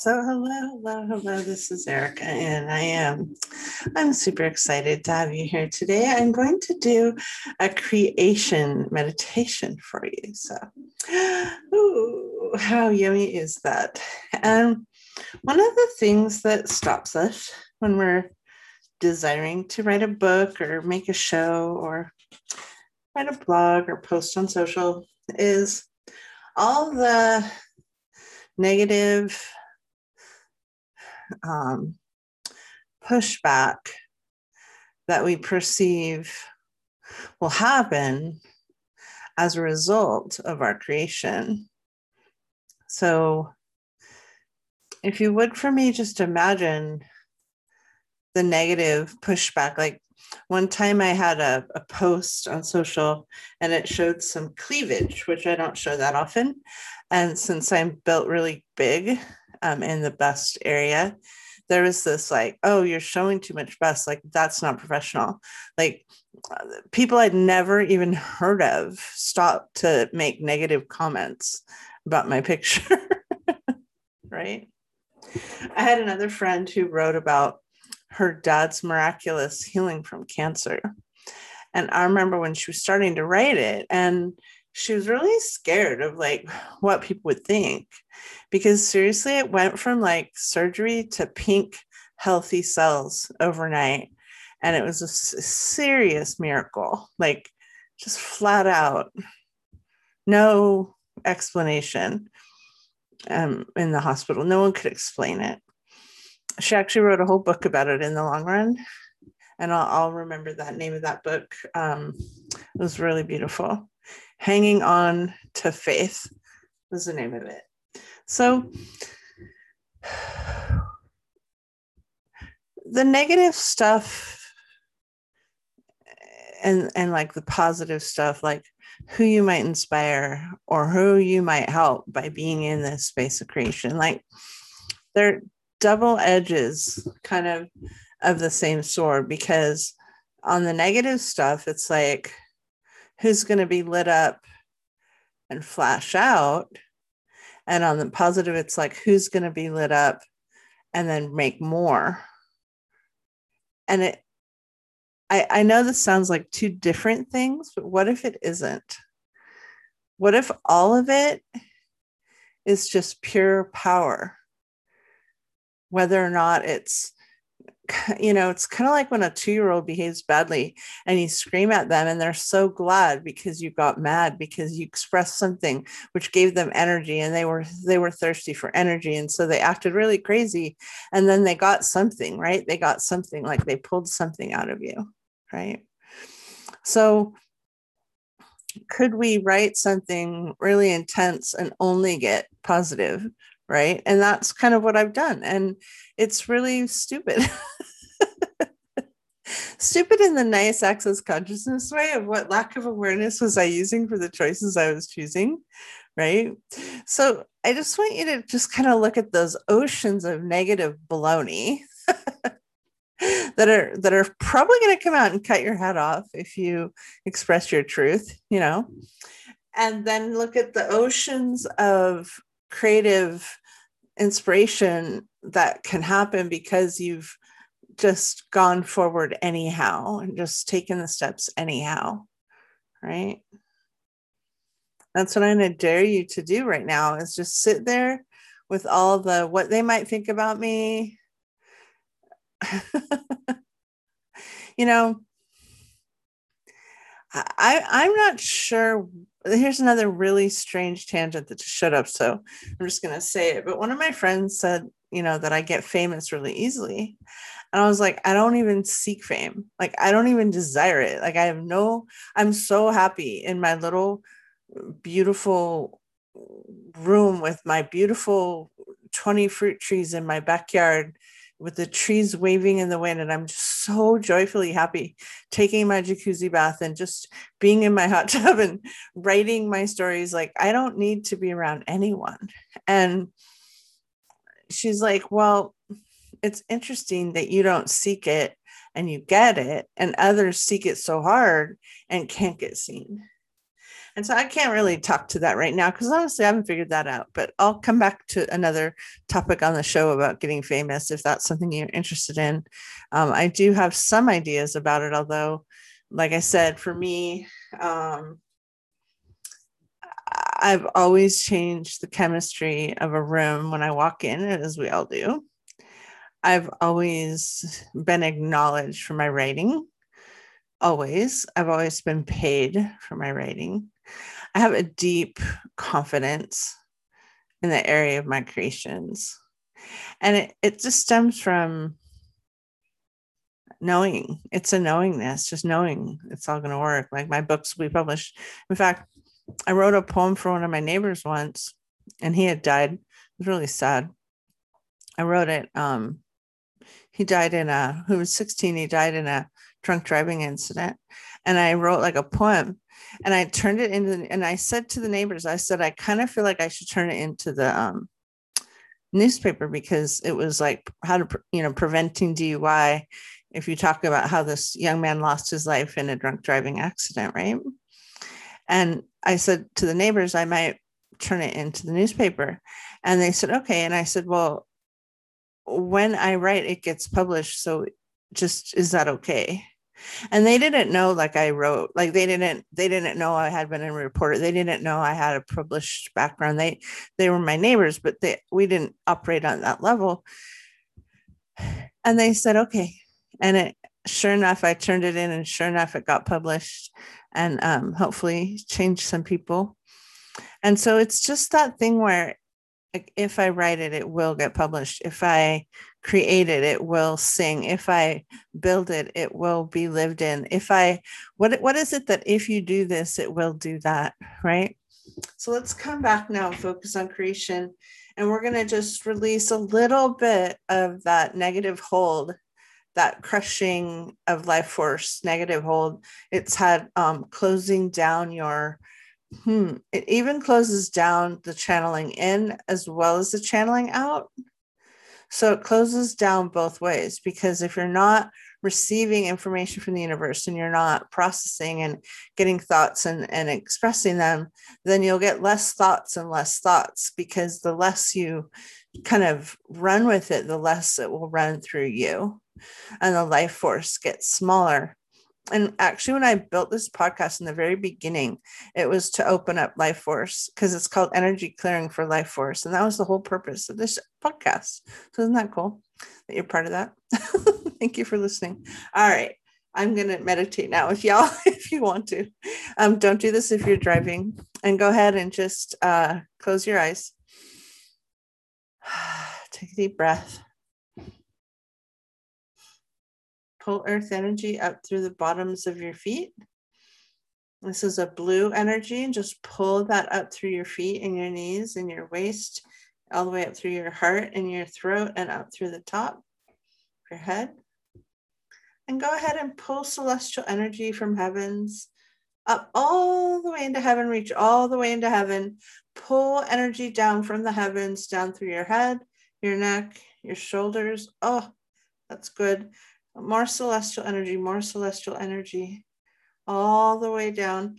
So hello, hello, hello. This is Erica, and I am I'm super excited to have you here today. I'm going to do a creation meditation for you. So, ooh, how yummy is that? And one of the things that stops us when we're desiring to write a book or make a show or write a blog or post on social is all the negative um, pushback that we perceive will happen as a result of our creation. So, if you would for me, just imagine the negative pushback. Like one time I had a, a post on social and it showed some cleavage, which I don't show that often. And since I'm built really big, um, in the bust area there was this like oh you're showing too much bust like that's not professional. Like people i'd never even heard of stopped to make negative comments about my picture right? I had another friend who wrote about her dad's miraculous healing from cancer. And i remember when she was starting to write it and she was really scared of like what people would think. Because seriously it went from like surgery to pink healthy cells overnight. And it was a serious miracle like just flat out. No explanation um, in the hospital. No one could explain it. She actually wrote a whole book about it in the long run. And i'll, I'll remember that name of that book. Um, it was really beautiful Hanging On to Faith was the name of it. So, the negative stuff and and like the positive stuff like who you might inspire or who you might help by being in this space of creation like they're double edges kind of of the same sword because on the negative stuff it's like who's going to be lit up and flash out. And on the positive, it's like who's going to be lit up and then make more. And it, I, I know this sounds like two different things, but what if it isn't? What if all of it is just pure power? Whether or not it's you know, it's kind of like when a two year old behaves badly and you scream at them and they're so glad because you got mad because you expressed something which gave them energy and they were they were thirsty for energy and so they acted really crazy and then they got something right? They got something like they pulled something out of you right? So could we write something really intense and only get positive right? And that's kind of what i've done and it's really stupid. Stupid in the nice access consciousness way of what lack of awareness was i using for the choices i was choosing right? So i just want you to just kind of look at those oceans of negative baloney that are that are probably going to come out and cut your head off if you express your truth you know? And then look at the oceans of creative inspiration that can happen because you've just gone forward anyhow and just taken the steps anyhow right? That's what i'm going to dare you to do right now is just sit there with all the what they might think about me. You know I, I'm not sure. Here's another really strange tangent that just showed up. So I'm just going to say it. But one of my friends said, you know, that I get famous really easily. And I was like, I don't even seek fame. Like, I don't even desire it. Like, I have no, I'm so happy in my little beautiful room with my beautiful 20 fruit trees in my backyard with the trees waving in the wind. And I'm just so joyfully happy taking my jacuzzi bath and just being in my hot tub and writing my stories. Like, I don't need to be around anyone. And she's like, Well, it's interesting that you don't seek it and you get it, and others seek it so hard and can't get seen. And so I can't really talk to that right now because honestly, I haven't figured that out. But I'll come back to another topic on the show about getting famous if that's something you're interested in. Um, I do have some ideas about it, although, like I said, for me, um, I've always changed the chemistry of a room when I walk in, as we all do. I've always been acknowledged for my writing. Always. I've always been paid for my writing. I have a deep confidence in the area of my creations. And it, it just stems from knowing. It's a knowingness, just knowing it's all going to work. Like my books will be published. In fact, I wrote a poem for one of my neighbors once, and he had died. It was really sad. I wrote it. Um, he died in a. Who was 16? He died in a drunk driving incident, and I wrote like a poem, and I turned it into. And I said to the neighbors, I said, I kind of feel like I should turn it into the um, newspaper because it was like how to you know preventing DUI. If you talk about how this young man lost his life in a drunk driving accident, right? And I said to the neighbors, I might turn it into the newspaper. And they said, okay. And I said, well, when I write, it gets published. So just is that okay? And they didn't know, like I wrote, like they didn't, they didn't know I had been a reporter. They didn't know I had a published background. They, they were my neighbors, but they, we didn't operate on that level. And they said, okay. And it, sure enough, I turned it in, and sure enough, it got published and um, hopefully change some people. And so it's just that thing where if I write it, it will get published. If I create it, it will sing. If I build it, it will be lived in. If I, what, what is it that if you do this, it will do that, right? So let's come back now focus on creation. And we're going to just release a little bit of that negative hold that crushing of life force negative hold it's had um, closing down your hmm it even closes down the channeling in as well as the channeling out so it closes down both ways because if you're not receiving information from the universe and you're not processing and getting thoughts and, and expressing them, then you'll get less thoughts and less thoughts because the less you kind of run with it, the less it will run through you and the life force gets smaller. And actually, when I built this podcast in the very beginning, it was to open up life force because it's called energy clearing for life force. And that was the whole purpose of this podcast. So, isn't that cool that you're part of that? Thank you for listening. All right. I'm going to meditate now if y'all, if you want to. Um, don't do this if you're driving and go ahead and just uh, close your eyes. Take a deep breath. Pull earth energy up through the bottoms of your feet. This is a blue energy, and just pull that up through your feet and your knees and your waist, all the way up through your heart and your throat and up through the top of your head. And go ahead and pull celestial energy from heavens up all the way into heaven, reach all the way into heaven. Pull energy down from the heavens, down through your head, your neck, your shoulders. Oh, that's good more celestial energy, more celestial energy, all the way down.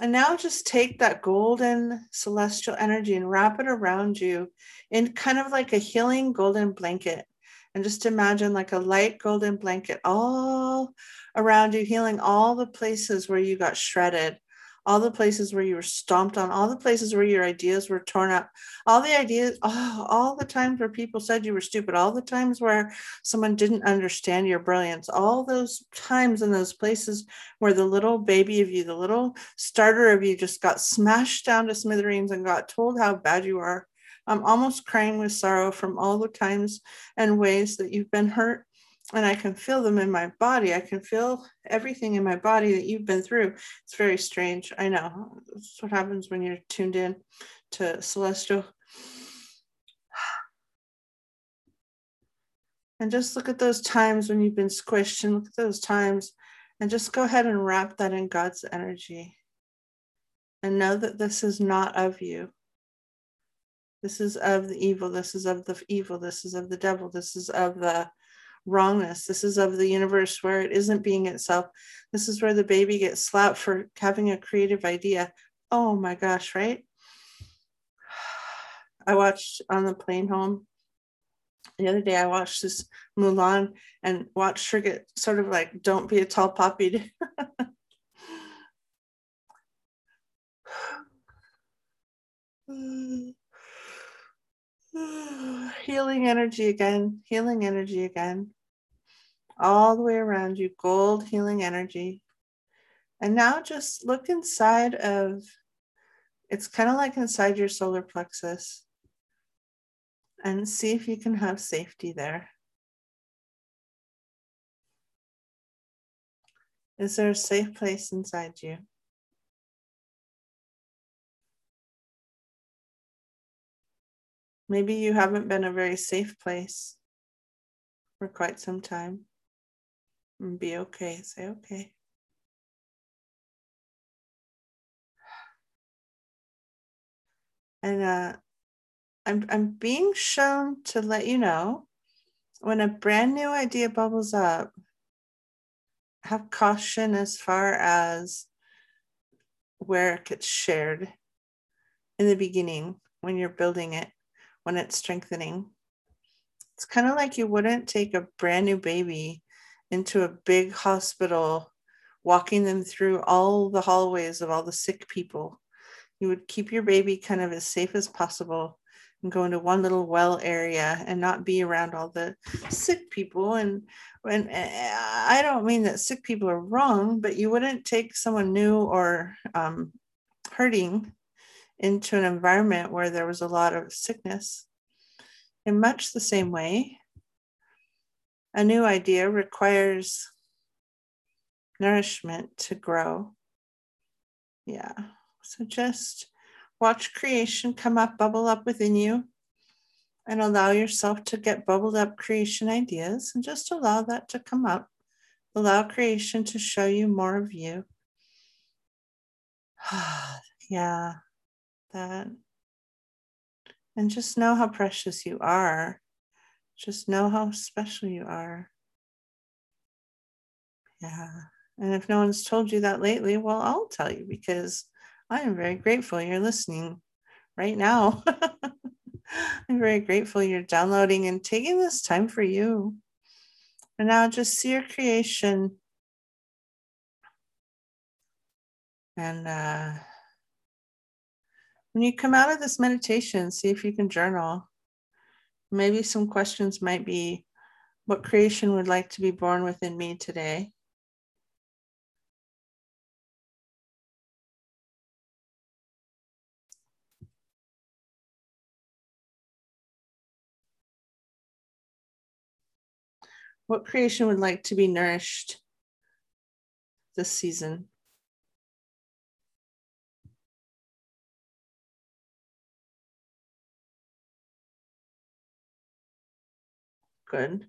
And now just take that golden celestial energy and wrap it around you in kind of like a healing golden blanket. And just imagine like a light golden blanket all around you, healing all the places where you got shredded, all the places where you were stomped on, all the places where your ideas were torn up, all the ideas, oh, all the times where people said you were stupid, all the times where someone didn't understand your brilliance, all those times and those places where the little baby of you, the little starter of you just got smashed down to smithereens and got told how bad you are. I'm almost crying with sorrow from all the times and ways that you've been hurt and I can feel them in my body. I can feel everything in my body that you've been through. It's very strange. I know. That's what happens when you're tuned in to celestial. And just look at those times when you've been squished and look at those times and just go ahead and wrap that in God's energy. And know that this is not of you. This is of the evil. This is of the evil. This is of the devil. This is of the wrongness. This is of the universe where it isn't being itself. This is where the baby gets slapped for having a creative idea. Oh my gosh, right? I watched on the plane home the other day. I watched this Mulan and watched her get sort of like, don't be a tall poppy. healing energy again, healing energy again, all the way around you, gold healing energy. And now just look inside of it's kind of like inside your solar plexus and see if you can have safety there. Is there a safe place inside you? Maybe you haven't been a very safe place for quite some time. And be okay. Say okay. And uh, I'm, I'm being shown to let you know when a brand new idea bubbles up, have caution as far as where it gets shared in the beginning when you're building it when it's strengthening. It's kind of like you wouldn't take a brand new baby into a big hospital, walking them through all the hallways of all the sick people. You would keep your baby kind of as safe as possible and go into one little well area and not be around all the sick people and and i don't mean that sick people are wrong but you wouldn't take someone new or um, hurting into an environment where there was a lot of sickness. In much the same way, a new idea requires nourishment to grow. Yeah. So just watch creation come up, bubble up within you, and allow yourself to get bubbled up creation ideas and just allow that to come up. Allow creation to show you more of you. yeah that. And just know how precious you are. Just know how special you are. Yeah. And if no one's told you that lately, well, I'll tell you because I am very grateful you're listening right now. I'm very grateful you're downloading and taking this time for you. And now just see your creation and uh, when you come out of this meditation, see if you can journal. Maybe some questions might be what creation would like to be born within me today? What creation would like to be nourished this season? Good.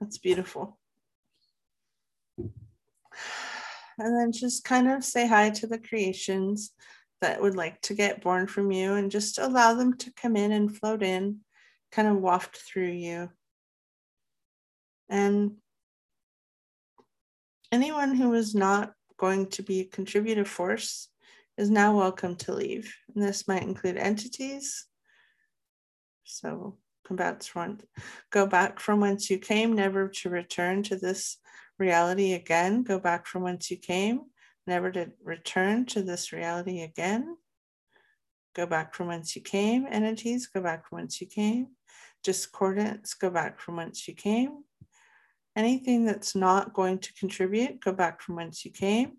That's beautiful. And then just kind of say hi to the creations that would like to get born from you and just allow them to come in and float in, kind of waft through you. And anyone who is not going to be a contributive force is now welcome to leave. And this might include entities. So combats front. Go back from whence you came, never to return to this reality again. Go back from whence you came, never to return to this reality again. Go back from whence you came, entities, go back from whence you came. Discordance, go back from whence you came. Anything that's not going to contribute, go back from whence you came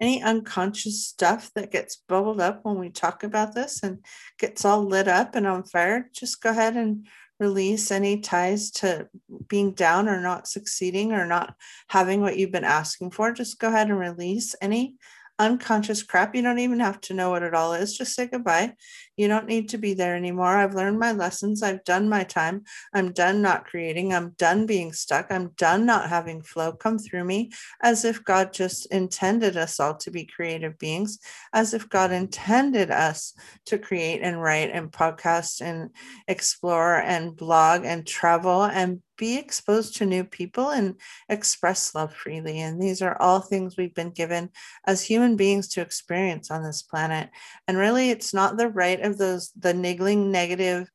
any unconscious stuff that gets bubbled up when we talk about this and gets all lit up and on fire, just go ahead and release any ties to being down or not succeeding or not having what you've been asking for. Just go ahead and release any unconscious crap. You don't even have to know what it all is. Just say goodbye. You don't need to be there anymore. I've learned my lessons. I've done my time. I'm done not creating. I'm done being stuck. I'm done not having flow come through me as if God just intended us all to be creative beings, as if God intended us to create and write and podcast and explore and blog and travel and be exposed to new people and express love freely. And these are all things we've been given as human beings to experience on this planet. And really, it's not the right of those, the niggling, negative,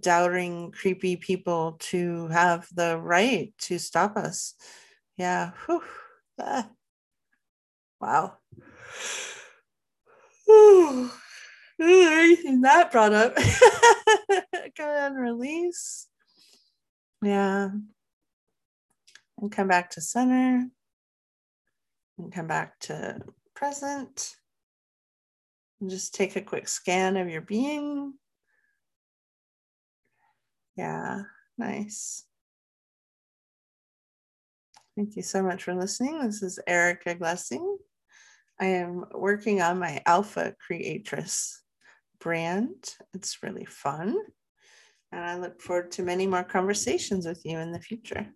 doubting, creepy people to have the right to stop us. Yeah. Ah. Wow. Anything that brought up. Go ahead and release. Yeah. And come back to center. And come back to present. And just take a quick scan of your being. Yeah, nice. Thank you so much for listening. This is Erica Glessing. I am working on my Alpha Creatress brand. It's really fun. And I look forward to many more conversations with you in the future.